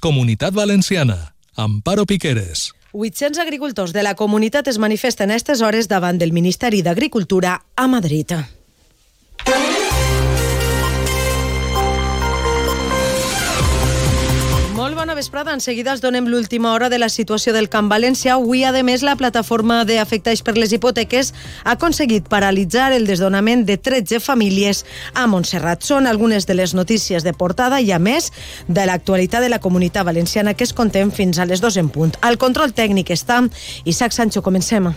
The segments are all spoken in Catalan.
Comunitat Valenciana. Amparo Piqueres. 800 agricultors de la comunitat es manifesten a aquestes hores davant del Ministeri d'Agricultura a Madrid. Bona vesprada. En seguida els donem l'última hora de la situació del Camp València. Avui, a més, la plataforma d'afectats per les hipoteques ha aconseguit paralitzar el desdonament de 13 famílies a Montserrat. Són algunes de les notícies de portada i, a més, de l'actualitat de la comunitat valenciana que es contem fins a les 2 en punt. Al control tècnic està Isaac Sancho. Comencem.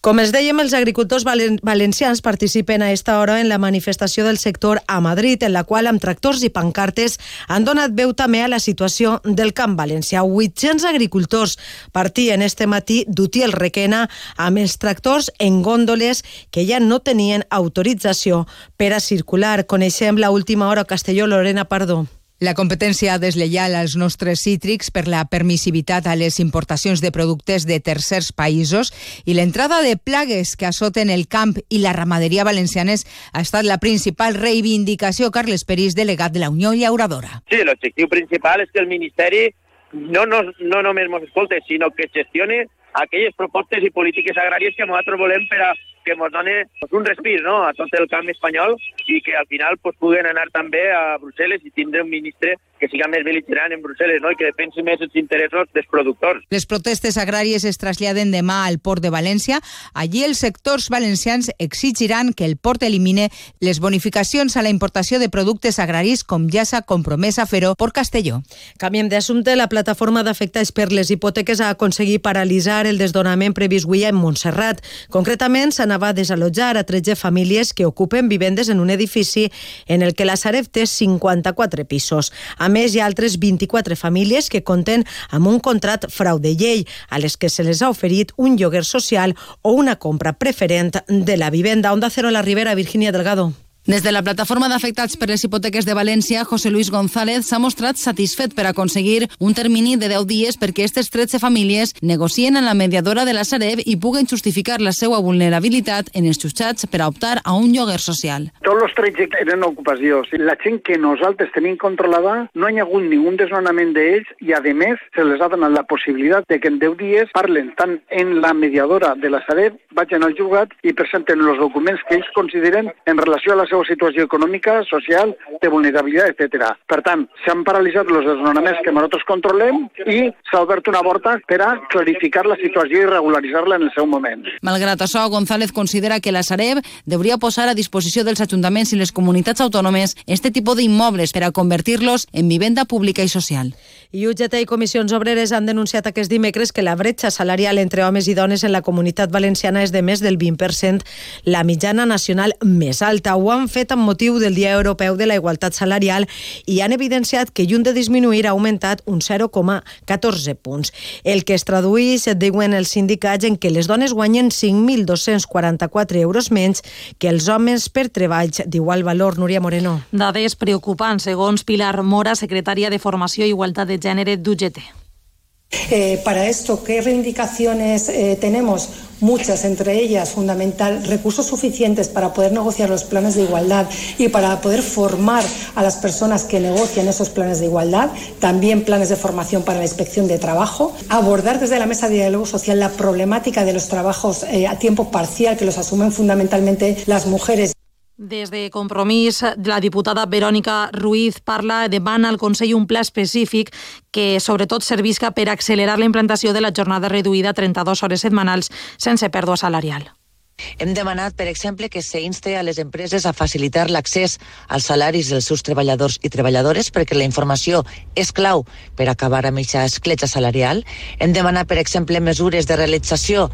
Com es dèiem, els agricultors valen valencians participen a esta hora en la manifestació del sector a Madrid, en la qual amb tractors i pancartes han donat veu també a la situació del camp valencià. 800 agricultors partien este matí d'Utiel Requena amb els tractors en gòndoles que ja no tenien autorització per a circular. Coneixem la última hora Castelló, Lorena Pardó. La competència deslleial als nostres cítrics per la permissivitat a les importacions de productes de tercers països i l'entrada de plagues que assoten el camp i la ramaderia valencianes ha estat la principal reivindicació. Carles Peris, delegat de la Unió Llauradora. Sí, l'objectiu principal és que el Ministeri no, no, no només ens escolte, sinó que gestione aquelles propostes i polítiques agràries que nosaltres volem per a que ens doni pues, un respir no? a tot el camp espanyol i que al final pues, puguen anar també a Brussel·les i tindre un ministre que siga més beligerant en Brussel·les no? i que defensi més els interessos dels productors. Les protestes agràries es traslladen demà al port de València. Allí els sectors valencians exigiran que el port elimine les bonificacions a la importació de productes agraris com ja s'ha compromès a fer-ho per Castelló. Canviem d'assumpte. La plataforma d'afectats per les hipoteques ha aconseguit paralitzar el desdonament previst avui en Montserrat. Concretament, s'anava a desallotjar a 13 famílies que ocupen vivendes en un edifici en el que la Sareb té 54 pisos. A més, hi ha altres 24 famílies que compten amb un contrat frau de llei, a les que se les ha oferit un lloguer social o una compra preferent de la vivenda. Onda Cero la Ribera, Virginia Delgado. Des de la plataforma d'afectats per les hipoteques de València, José Luis González s'ha mostrat satisfet per aconseguir un termini de 10 dies perquè aquestes 13 famílies negocien amb la mediadora de la Sareb i puguen justificar la seva vulnerabilitat en els jutjats per a optar a un lloguer social. Tots els 13 eren ocupació. La gent que nosaltres tenim controlada no hi ha hagut ningú desnonament d'ells i, a més, se les ha donat la possibilitat de que en 10 dies parlen tant en la mediadora de la Sareb, vagin al jugat i presenten els documents que ells consideren en relació a la seva situació econòmica, social, de vulnerabilitat, etc. Per tant, s'han paralitzat els desnonaments que nosaltres controlem i s'ha obert una porta per a clarificar la situació i regularitzar-la en el seu moment. Malgrat això, González considera que la Sareb hauria posar a disposició dels ajuntaments i les comunitats autònomes este tipus d'immobles per a convertir-los en vivenda pública i social. I UGT i Comissions Obreres han denunciat aquest dimecres que la bretxa salarial entre homes i dones en la comunitat valenciana és de més del 20%, la mitjana nacional més alta. Ho han fet amb motiu del Dia Europeu de la Igualtat Salarial i han evidenciat que lluny de disminuir ha augmentat un 0,14 punts. El que es tradueix, diuen els sindicats, en que les dones guanyen 5.244 euros menys que els homes per treballs d'igual valor. Núria Moreno. Dades preocupants, segons Pilar Mora, secretària de Formació i Igualtat de Gènere d'UGT. Eh, para esto, ¿qué reivindicaciones eh, tenemos? Muchas, entre ellas, fundamental, recursos suficientes para poder negociar los planes de igualdad y para poder formar a las personas que negocian esos planes de igualdad, también planes de formación para la inspección de trabajo, abordar desde la mesa de diálogo social la problemática de los trabajos eh, a tiempo parcial que los asumen fundamentalmente las mujeres. Des de Compromís, la diputada Verònica Ruiz parla demana al Consell un pla específic que sobretot servisca per accelerar la implantació de la jornada reduïda a 32 hores setmanals sense pèrdua salarial. Hem demanat, per exemple, que s'inste a les empreses a facilitar l'accés als salaris dels seus treballadors i treballadores perquè la informació és clau per acabar amb aquesta escletxa salarial. Hem demanat, per exemple, mesures de realització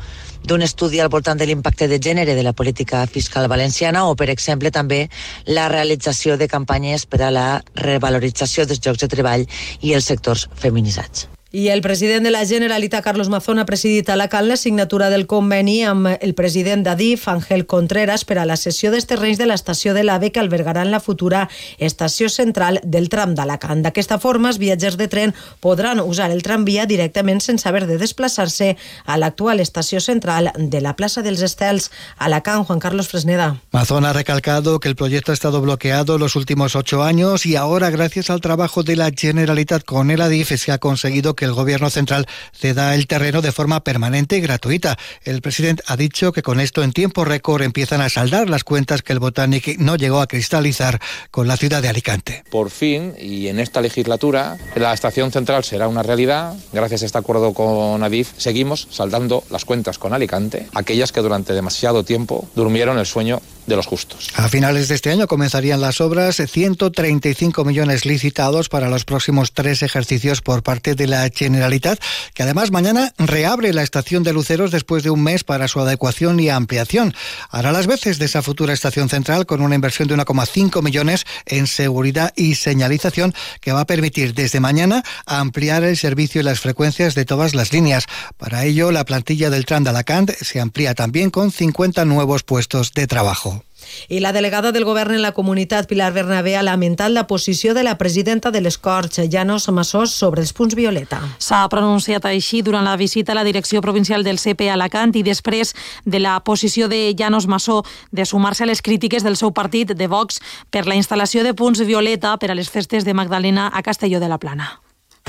d'un estudi al voltant de l'impacte de gènere de la política fiscal valenciana o, per exemple, també la realització de campanyes per a la revalorització dels llocs de treball i els sectors feminitzats. I el president de la Generalitat, Carlos Mazón, ha presidit a la Cal la signatura del conveni amb el president d'Adif, Ángel Contreras, per a la cessió dels terrenys de l'estació de l'AVE que albergaran la futura estació central del tram d'Alacant. D'aquesta forma, els viatgers de tren podran usar el tramvia directament sense haver de desplaçar-se a l'actual estació central de la plaça dels Estels. Alacant, Juan Carlos Fresneda. Mazón ha recalcado que el proyecto ha estado bloqueado los últimos ocho años y ahora, gracias al trabajo de la Generalitat con el ADIF, se ha conseguido que el gobierno central ceda el terreno de forma permanente y gratuita. El presidente ha dicho que con esto en tiempo récord empiezan a saldar las cuentas que el Botanic no llegó a cristalizar con la ciudad de Alicante. Por fin, y en esta legislatura, la estación central será una realidad. Gracias a este acuerdo con Adif, seguimos saldando las cuentas con Alicante, aquellas que durante demasiado tiempo durmieron el sueño de los justos. A finales de este año comenzarían las obras, 135 millones licitados para los próximos tres ejercicios por parte de la Generalitat, que además mañana reabre la estación de Luceros después de un mes para su adecuación y ampliación. Hará las veces de esa futura estación central con una inversión de 1,5 millones en seguridad y señalización que va a permitir desde mañana ampliar el servicio y las frecuencias de todas las líneas. Para ello, la plantilla del tram de Alacant se amplía también con 50 nuevos puestos de trabajo. I la delegada del govern en la comunitat, Pilar Bernabé, ha lamentat la posició de la presidenta de les Corts, Llanos Massós, sobre els punts violeta. S'ha pronunciat així durant la visita a la direcció provincial del CP a Alacant i després de la posició de Llanos Massó de sumar-se a les crítiques del seu partit de Vox per la instal·lació de punts violeta per a les festes de Magdalena a Castelló de la Plana.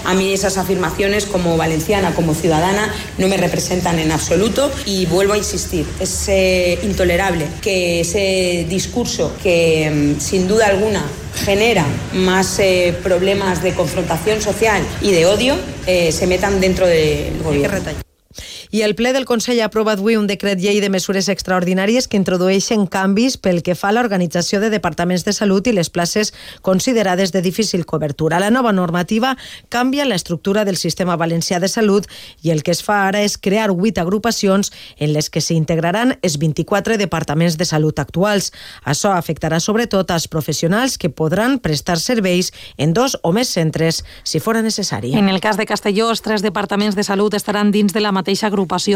A mí esas afirmaciones como valenciana, como ciudadana, no me representan en absoluto y vuelvo a insistir, es eh, intolerable que ese discurso que mm, sin duda alguna genera más eh, problemas de confrontación social y de odio eh, se metan dentro del gobierno. I el ple del Consell ha aprovat avui un decret llei de mesures extraordinàries que introdueixen canvis pel que fa a l'organització de departaments de salut i les places considerades de difícil cobertura. La nova normativa canvia l'estructura del sistema valencià de salut i el que es fa ara és crear vuit agrupacions en les que s'integraran els 24 departaments de salut actuals. Això afectarà sobretot als professionals que podran prestar serveis en dos o més centres si fora necessari. En el cas de Castelló, els tres departaments de salut estaran dins de la mateixa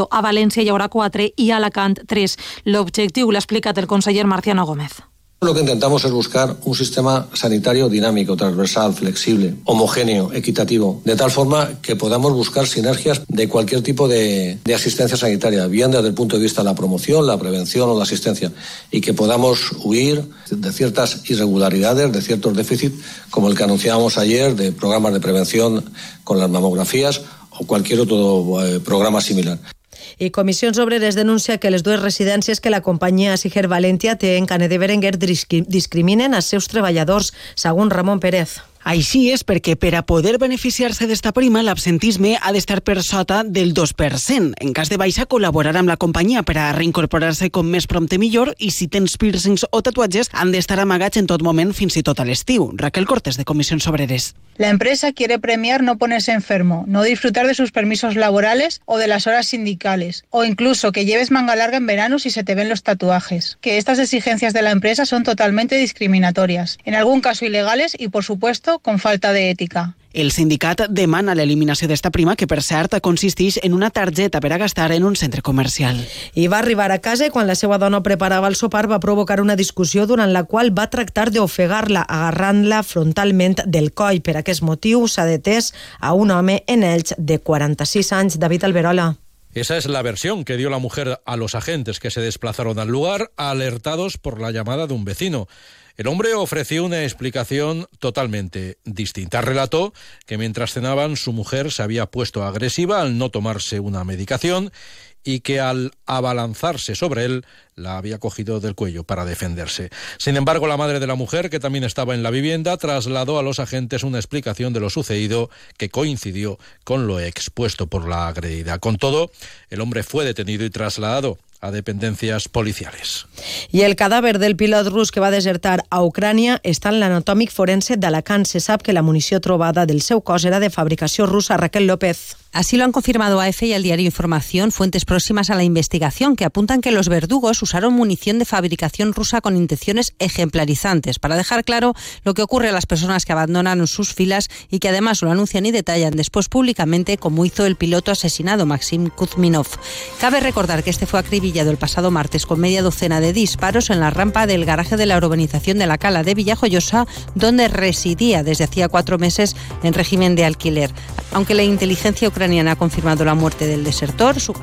A València hi haurà 4 i a Alacant 3. L'objectiu l'ha explicat el conseller Marciano Gómez. Lo que intentamos es buscar un sistema sanitario dinámico, transversal, flexible, homogéneo, equitativo, de tal forma que podamos buscar sinergias de cualquier tipo de, de, asistencia sanitaria, bien desde el punto de vista de la promoción, la prevención o la asistencia, y que podamos huir de ciertas irregularidades, de ciertos déficits, como el que anunciábamos ayer de programas de prevención con las mamografías o cualquier otro eh, programa similar. I Comissions Obreres denuncia que les dues residències que la companyia Siger Valentia té en Canet de Berenguer discriminen els seus treballadors, segons Ramon Pérez. Així és perquè per a poder beneficiar-se d'esta prima l'absentisme ha d'estar per sota del 2%. En cas de baixa col·laborar amb la companyia per a reincorporar-se com més prompte si tens piercings o tatuatges han d'estar amagats en tot moment fins i tot a. Raquel Cortes de Comissions Obreres. La empresa quiere premiar no ponerse enfermo, no disfrutar de sus permisos laborales o de las horas sindicales, o incluso que lleves manga larga en verano si se te ven los tatuajes. Que estas exigencias de la empresa son totalmente discriminatorias, en algún caso ilegales y, por supuesto, con falta de ética. El sindicat demana l'eliminació d'esta prima, que per cert consisteix en una targeta per a gastar en un centre comercial. I va arribar a casa i quan la seva dona preparava el sopar va provocar una discussió durant la qual va tractar d'ofegar-la, agarrant-la frontalment del coll. Per aquest motiu s'ha detès a un home en Elx de 46 anys, David Alberola. Esa es la versión que dio la mujer a los agentes que se desplazaron al lugar, alertados por la llamada de un vecino. El hombre ofreció una explicación totalmente distinta. Relató que mientras cenaban su mujer se había puesto agresiva al no tomarse una medicación y que al abalanzarse sobre él la había cogido del cuello para defenderse. Sin embargo, la madre de la mujer, que también estaba en la vivienda, trasladó a los agentes una explicación de lo sucedido que coincidió con lo expuesto por la agredida. Con todo, el hombre fue detenido y trasladado a dependencias policiales. I el cadàver del pilot rus que va desertar a Ucrània està en l'anatòmic forense d'Alacant. Se sap que la munició trobada del seu cos era de fabricació russa. Raquel López. Así lo han confirmado AF y al diario Información fuentes próximas a la investigación que apuntan que los verdugos usaron munición de fabricación rusa con intenciones ejemplarizantes para dejar claro lo que ocurre a las personas que abandonan sus filas y que además lo anuncian y detallan después públicamente como hizo el piloto asesinado Maxim Kuzminov. Cabe recordar que este fue acribillado el pasado martes con media docena de disparos en la rampa del garaje de la urbanización de la Cala de Villajoyosa, donde residía desde hacía cuatro meses en régimen de alquiler. Aunque la inteligencia ucraniana ha confirmado la muerte del desertor, su